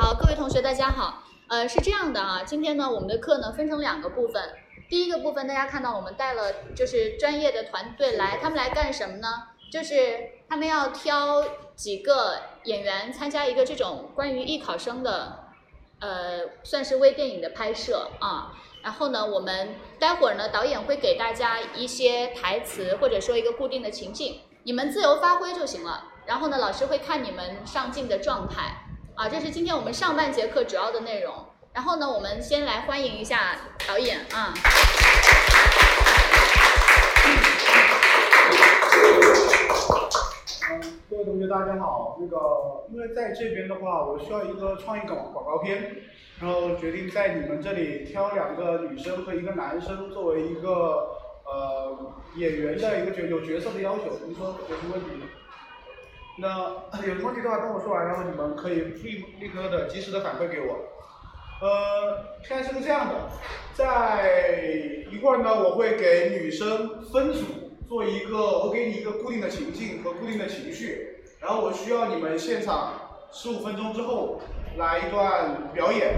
好，各位同学，大家好。呃，是这样的啊，今天呢，我们的课呢分成两个部分。第一个部分，大家看到我们带了就是专业的团队来，他们来干什么呢？就是他们要挑几个演员参加一个这种关于艺考生的，呃，算是微电影的拍摄啊。然后呢，我们待会儿呢，导演会给大家一些台词，或者说一个固定的情境，你们自由发挥就行了。然后呢，老师会看你们上镜的状态啊，这是今天我们上半节课主要的内容。然后呢，我们先来欢迎一下导演啊。各位同学，大家好。那个，因为在这边的话，我需要一个创意广广告片，然后决定在你们这里挑两个女生和一个男生作为一个呃演员的一个角有角色的要求。您说有什么问题吗？那有什么问题的话，跟我说完，然后你们可以立立刻的及时的反馈给我。呃，现在是个这样的，在一会儿呢，我会给女生分组做一个，我给你一个固定的情境和固定的情绪，然后我需要你们现场十五分钟之后来一段表演，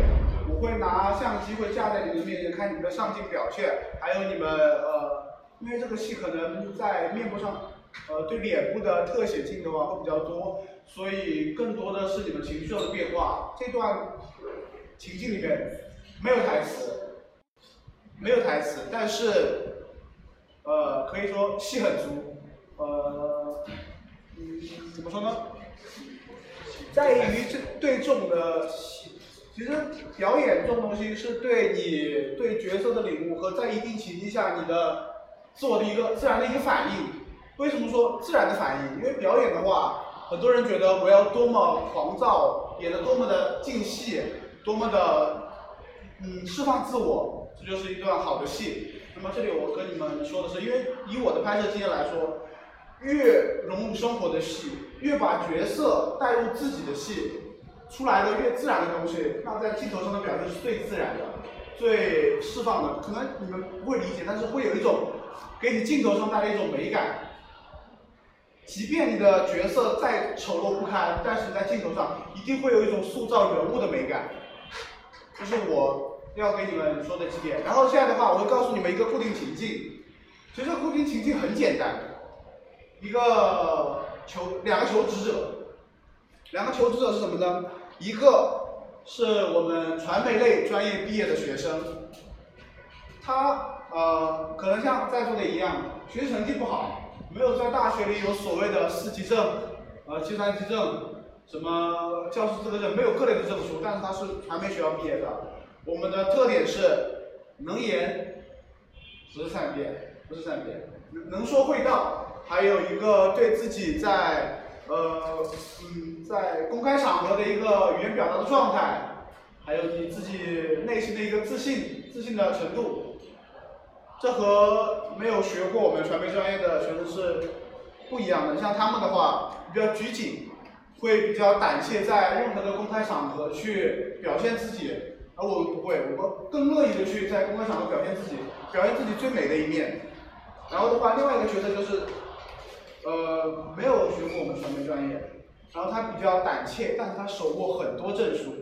我会拿相机会架在你们面前看你们的上镜表现，还有你们呃，因为这个戏可能在面部上，呃，对脸部的特写镜头啊会比较多，所以更多的是你们情绪上的变化，这段。情境里面没有台词，没有台词，但是，呃，可以说戏很足，呃，嗯，怎么说呢？在于这对这种的，其实表演这种东西是对你对角色的领悟和在一定情境下你的自我的一个自然的一个反应。为什么说自然的反应？因为表演的话，很多人觉得我要多么狂躁，演得多么的尽戏。多么的，嗯，释放自我，这就是一段好的戏。那么这里我跟你们说的是，因为以我的拍摄经验来说，越融入生活的戏，越把角色带入自己的戏，出来的越自然的东西，那在镜头上的表现是最自然的，最释放的。可能你们不会理解，但是会有一种给你镜头上带来一种美感。即便你的角色再丑陋不堪，但是在镜头上一定会有一种塑造人物的美感。这是我要给你们说的几点，然后现在的话，我会告诉你们一个固定情境。其实固定情境很简单，一个求两个求职者，两个求职者是什么呢？一个是我们传媒类专业毕业的学生，他呃可能像在座的一样，学习成绩不好，没有在大学里有所谓的四级证，呃计算机证。什么教师资格证没有各类的证书，但是他是传媒学校毕业的。我们的特点是能言，不是善辩，不是善辩，能说会道，还有一个对自己在呃嗯在公开场合的一个语言表达的状态，还有你自己内心的一个自信自信的程度，这和没有学过我们传媒专业的学生是不一样的。像他们的话比较拘谨。会比较胆怯，在任何的公开场合去表现自己，而我们不会，我们更乐意的去在公开场合表现自己，表现自己最美的一面。然后的话，另外一个角色就是，呃，没有学过我们传媒专业，然后他比较胆怯，但是他手握很多证书，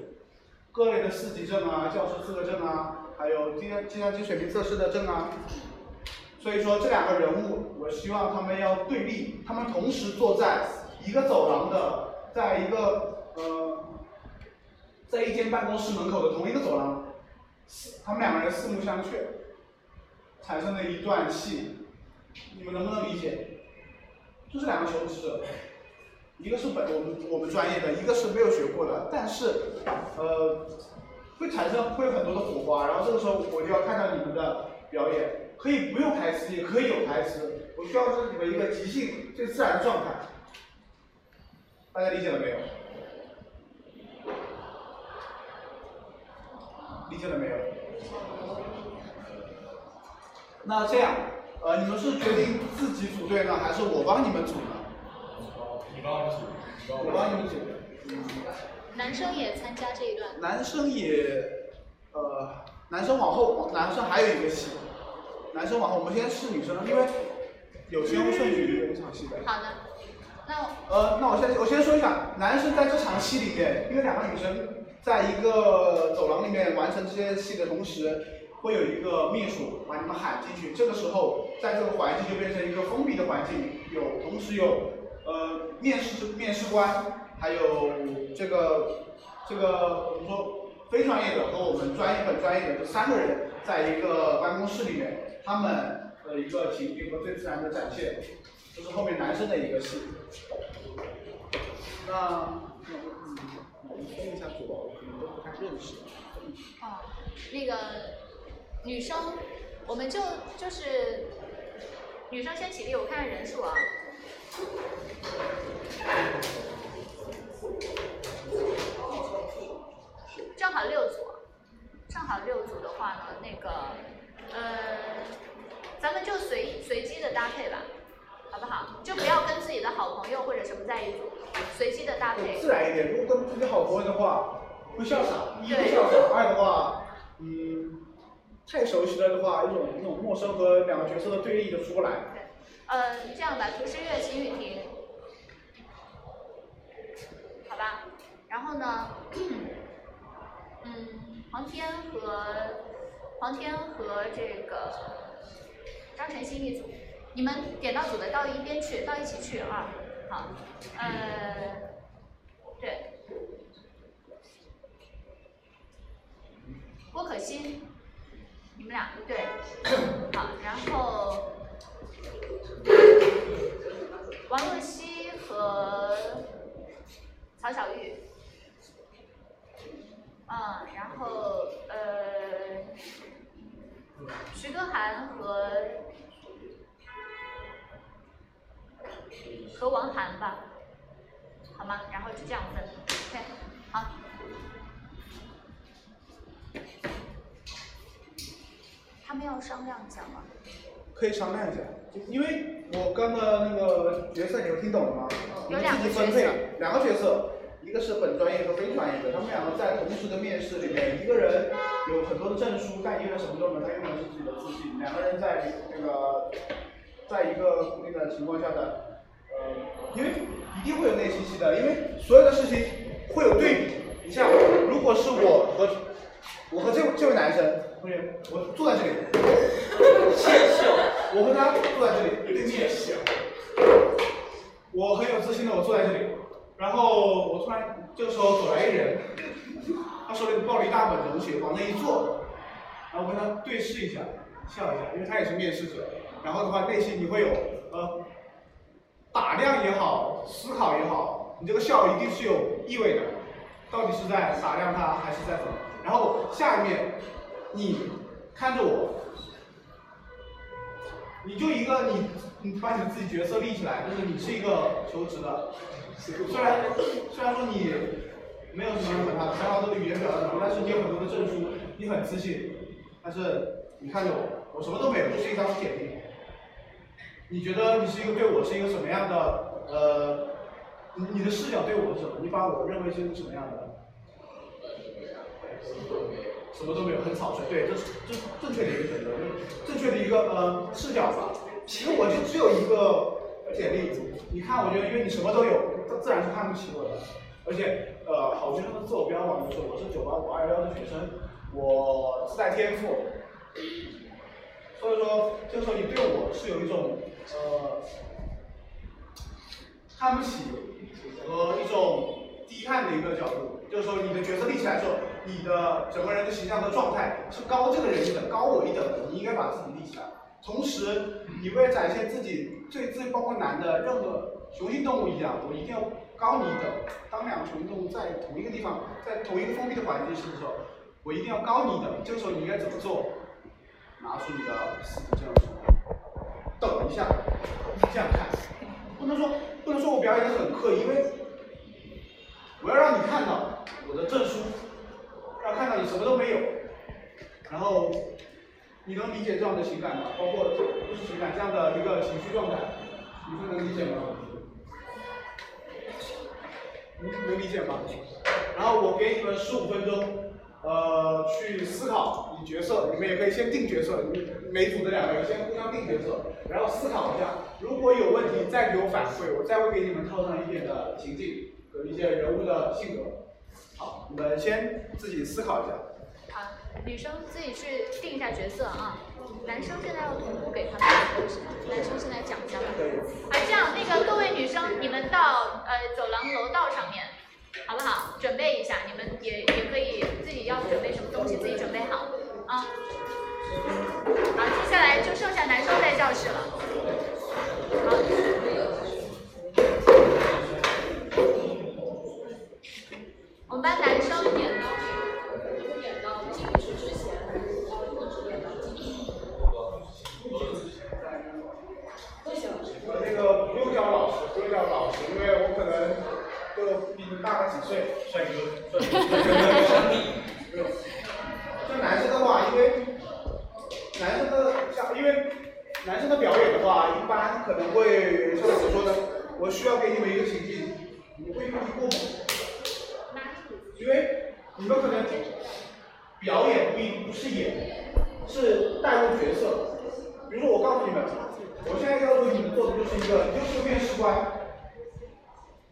各类的四级证啊、教师资格证啊，还有计计算机水平测试的证啊。所以说这两个人物，我希望他们要对立，他们同时坐在一个走廊的。在一个呃，在一间办公室门口的同一个走廊，他们两个人四目相觑，产生了一段戏，你们能不能理解？就是两个求职者，一个是本我们我们专业的，一个是没有学过的，但是呃，会产生会有很多的火花，然后这个时候我就要看到你们的表演，可以不用台词，也可以有台词，我需要是你们一个即兴最自然的状态。大家理解了没有？理解了没有？那这样，呃，你们是决定自己组队呢，还是我帮你们组呢？你帮我组，我帮你们组。男生也参加这一段。男生也，呃，男生往后，男生还有一个戏，男生往后，我们先试女生，因为有先后顺序的一场戏的。好的。那呃，那我先我先说一下，男生在这场戏里面，因为两个女生在一个走廊里面完成这些戏的同时，会有一个秘书把你们喊进去。这个时候，在这个环境就变成一个封闭的环境，有同时有呃面试面试官，还有这个这个我们说非专业的和我们专业很专业的这三个人在一个办公室里面，他们的一个情景和最自然的展现。这是后面男生的一个戏。那我嗯，我们分一下组，可能都不太认识。哦，那个女生，我们就就是女生先起立，我看看人数啊。正好六组，正好六组的话呢，那个呃，咱们就随随机的搭配吧，好不好？就不要跟自己的好朋友或者什么在一组，随机的搭配。自然一点，如果跟自己好朋友的话，会笑场，一对会笑场，二的话，嗯，太熟悉了的话，一种那种陌生和两个角色的对立就出不来。呃，这样吧，涂诗月、秦雨婷，好吧。然后呢，嗯，黄天和黄天和这个张晨曦一组，你们点到组的到一边去，到一起去啊。好，呃，对，郭可欣，你们俩对，好，然后。王若曦和曹小玉，嗯，然后呃，徐歌涵和和王涵吧，好吗？然后就这样分，OK，好。他们要商量一下吗？可以商量一下，因为我刚刚那个角色你们听懂了吗？你们自己分配角色两个角色，一个是本专业和非专业的，他们两个在同时的面试里面，一个人有很多的证书，但一个人什么都没有，他用的是自己的自信。两个人在那个，在一个固定的情况下的，呃，因为一定会有内心戏的，因为所有的事情会有对比。你像，如果是我和我和这位这位男生，同学，我坐在这里，窃笑，我和他坐在这里。对面笑，我很有自信的我坐在这里，然后我突然这个时候走来一人，他手里抱了一大本东西往那一坐，然后我跟他对视一下，笑一下，因为他也是面试者，然后的话内心你会有呃打量也好，思考也好，你这个笑一定是有意味的，到底是在打量他还是在怎么？然后下一面，你看着我，你就一个你你把你自己角色立起来，就是你是一个求职的，虽然虽然说你没有什么很大很好的语言表达能力，但是你有很多的证书，你很自信，但是你看着我，我什么都没有，就是一张简历。你觉得你是一个对我是一个什么样的呃，你你的视角对我是什么？你把我认为是什么样的？什么都没有，什么都没有很草率。对，这是这是正确的一个选择，就正确的一个呃视角吧。其实我就只有一个简历，你看，我觉得因为你什么都有，他自然是看不起我的。而且呃，好学生的自我标榜就是我是九八五二幺幺的学生，我自带天赋。所以说，这个时候你对我是有一种呃看不起和一种低看的一个角度，就是说你的角色立起来之后，你的整个人的形象和状态是高这个人一等、高我一等的，你应该把自己立起来。同时，你为了展现自己最最包括男的任何雄性动物一样，我一定要高你一等。当两个雄性动物在同一个地方，在同一个封闭的环境时的时候，我一定要高你一等。这个时候你应该怎么做？拿出你的死这样说，等一下，这样看，不能说不能说我表演的很刻意，因为我要让你看到我的证书，要看到你什么都没有，然后你能理解这样的情感吗？包括不是情感这样的一个情绪状态，你们能理解吗？能能理解吗？然后我给你们十五分钟，呃，去思考你角色，你们也可以先定角色，每组的两个人先互相定角色，然后思考一下，如果有问题再给我反馈，我再会给你们套上一点的情境和一些人物的性格。好，你们。先自己思考一下。好，女生自己去定一下角色啊。男生现在要同步给他们的东西，男生现在讲一下吧。啊，这样那个各位女生，你们到呃走廊楼道上面，好不好？准备一下，你们也也可以自己要准备什么东西，自己准备好啊。好，接下来就剩下男生在教室了。好，我我们班男生演到演到进去之前，一直演到进去。那个不用叫老师，不用叫老师，因为我可能就比你大个几岁，帅哥，帅哥。不用。像男生的话，因为男生的像，因为男生的表演的话，一般可能会像我说的，我需要给你们一个情境，你会用力过猛，因为你们可能表演不一不是演，是带入角色。比如说我告诉你们，我现在要求你们做的就是一个，你就是个面试官，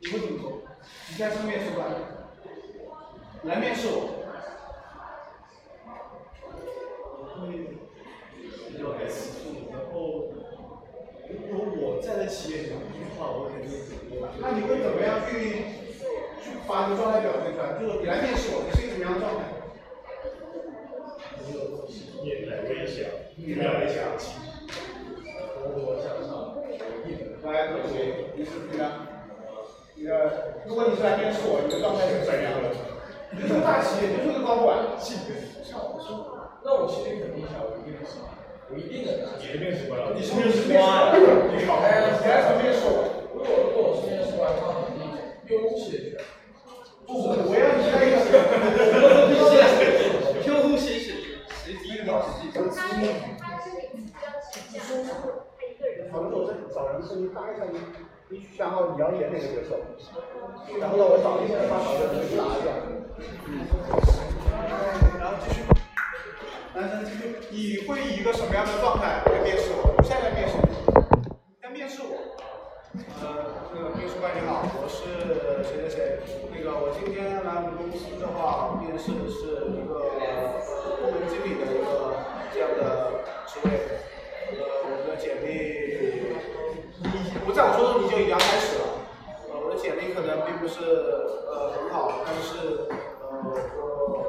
你会怎么做？你现在是面试官，来面试我。会比较来词素，然后如果我站在企业里一句话，我肯定那你会怎么样去把你的状态表现出来？就是你来面试我，你是一个什么样的状态？面来微笑，面来微笑，活活向上，来，何主你是你呢？你的，如果你是来面试我，你的状态是怎样的？你就是个大企业，你就是个高管。性格像我说那我心里肯定想，我一定是，我一定能拿。你是面试官，你是面试官，你好，你来怎么面试我？如果如果我是面试官的话，肯定用气的。不，我要你来一个。用气是谁第一个？好的，我在找人的时候，你答一下你，你想好你要演哪个角色，然后让我找一个把找的人给答一下。然后继续，男生继续，你会以一个什么样的状态来面试我？我现在面试你，要面试我。呃，那个面试官你好，我是谁谁谁。那个我今天来我们公司的话，面试的是一个部门经理的一个这样的职位。呃，我的简历，你我在我说的时候你就已经开始了。呃，我的简历可能并不是呃很好，但是呃我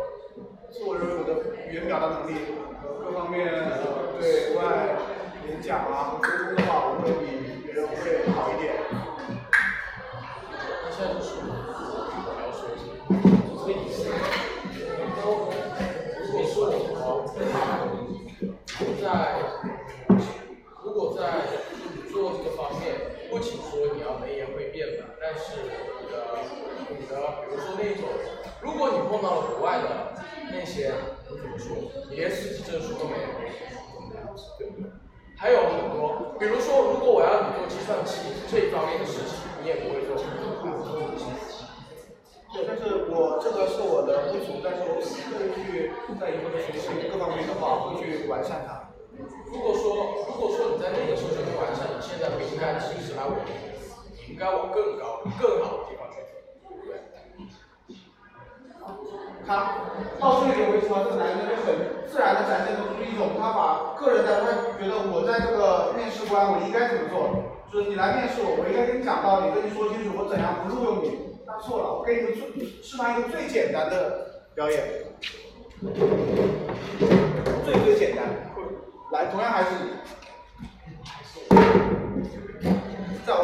自我认为我的语言表达能力在以后的学习各方面的话，会去完善它。如果说，如果说你在那个时候就不完善，你现在不应该其实来我，你应该往更高、更好的地方去走，对不对？他到这里为止的话，这个男生就很自然的展现出一种他把个人的，他觉得我在这个面试官，我应该怎么做？就是你来面试我，我应该跟你讲道理，跟你说清楚我怎样不录用你。他错了，我给你们最示范一个最简单的表演，最最简单。来，同样还是还是我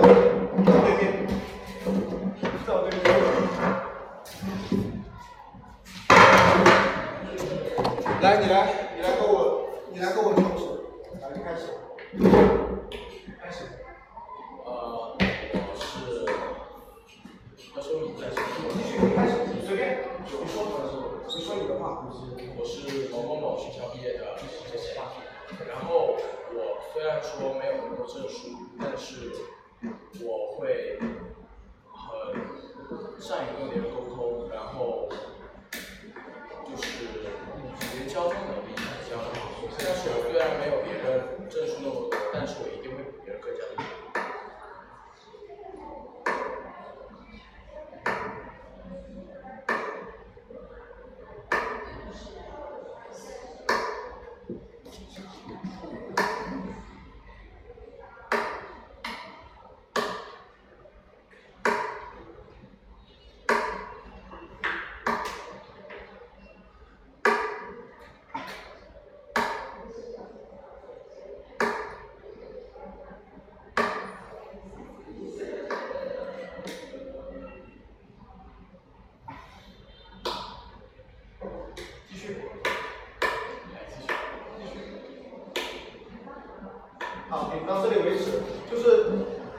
到这里为止。就是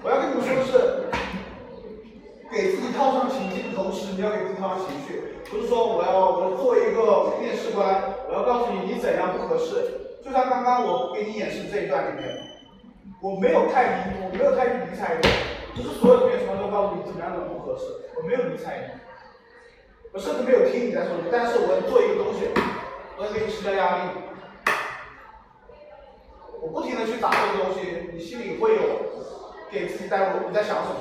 我要跟你们说的是，给自己套上情境的同时，你要给自己套上情绪。不是说我要我作为一个面试官，我要告诉你你怎样不合适。就像刚刚我给你演示这一段里面，我没有太理，我没有太去理睬你，不是所有的面试官都告诉你怎么样的不合适，我没有理睬你，我甚至没有听你在说什么，但是我要做一个东西，我要给你施加压力，我不停的去打这个东西，你心里会有给自己带入你在想什么。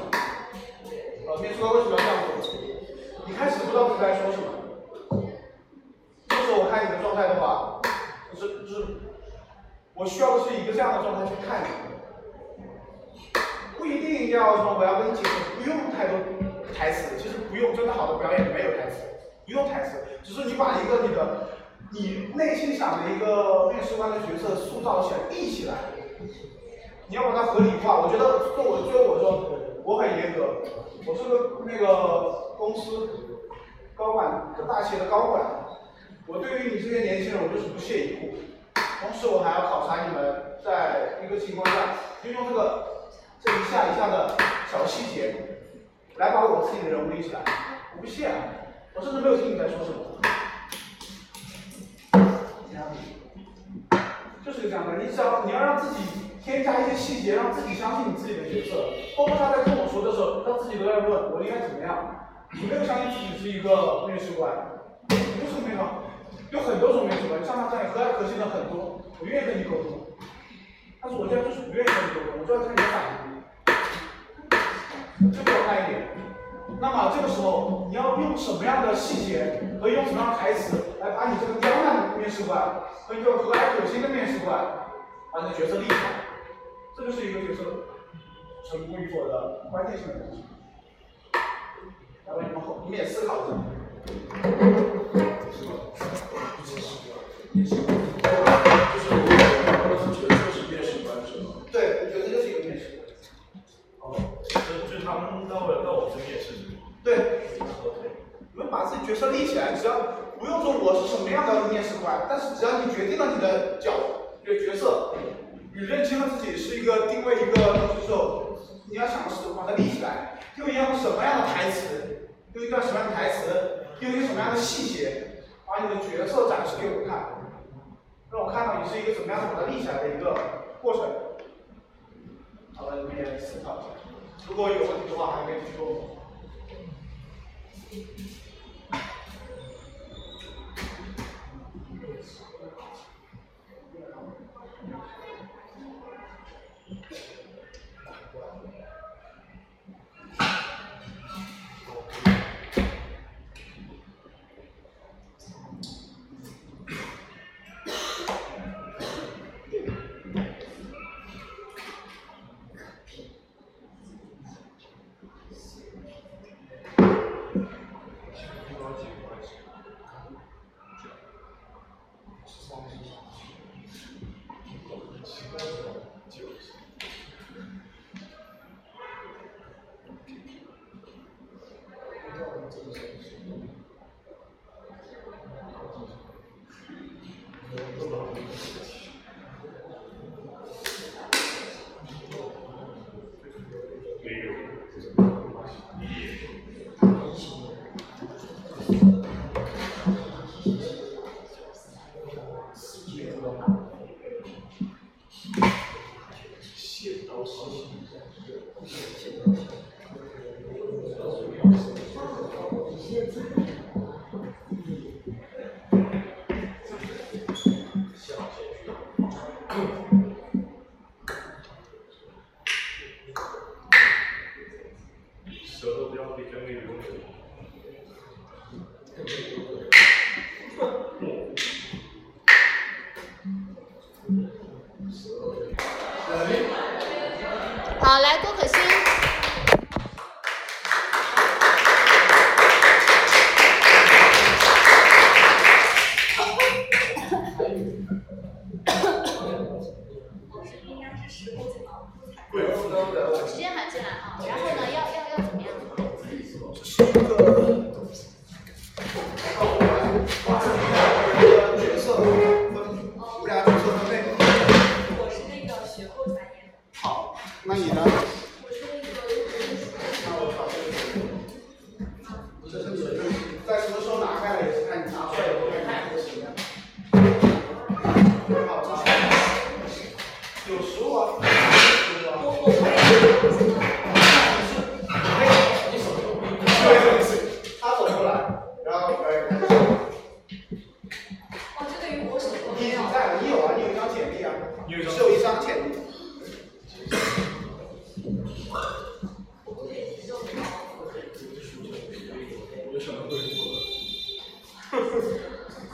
呃，面试官为什么要这样做？你开始不知道自己在说什么。这时候我看你的状态的话，就是就是，我需要的是一个这样的状态去看你，不一定要说我要跟你解释，不用太多台词，其实不用，真的好的表演没有台词，不用台词，只是你把一个你的你内心想的一个面试官的角色塑造起来、立起来，你要把它合理化。我觉得做我作为我说，我很严格，我是个那个公司高管，大企业的高管，我对于你这些年轻人，我就是不屑一顾。同时，我还要考察你们在一个情况下，就用这个这一下一下的小细节，来把我自己的人物立起来。我不屑啊，我甚至没有听你在说什么。就是这样的，你只要你要让自己添加一些细节，让自己相信你自己的角色。包括他在跟我说的时候，他自己都在问我应该怎么样。你没有相信自己是一个面试官，不是没有，有很多种面试官，像他这样和蔼可亲的很多，我愿意跟你沟通。但是我现在就是不愿意跟你沟通，我就要看你的反应，就给我看一点。那么这个时候，你要用什么样的细节和用什么样的台词来把你这个刁难的面试官和一个和蔼可亲的面试官把你的角色立起来？这就是一个角色成功与否的关键性的东西。来吧，你们后你们也思考一下。就是我是觉得就是面试官是吗？对，我觉得这就是一个面试。哦，就就他们到我到我这面试是吗？对，OK。你们把自己角色立起来，只要不用说我是什么样的面试官，但是只要你决定了你的角，你的角色，你认清了自己是一个定位一个东西之后，你要想的是把它立起来，用一样什么样的台词，用一段什么样的台词，用一个什么样的细节，把你的角色展示给我看，让我看你是一个怎么样把它立起来的一个过程。好了，你们也思考一下，如果有问题的话，还可以继续问我。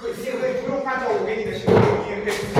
可以，你也可以不用花照，我给你的学费，你也可以。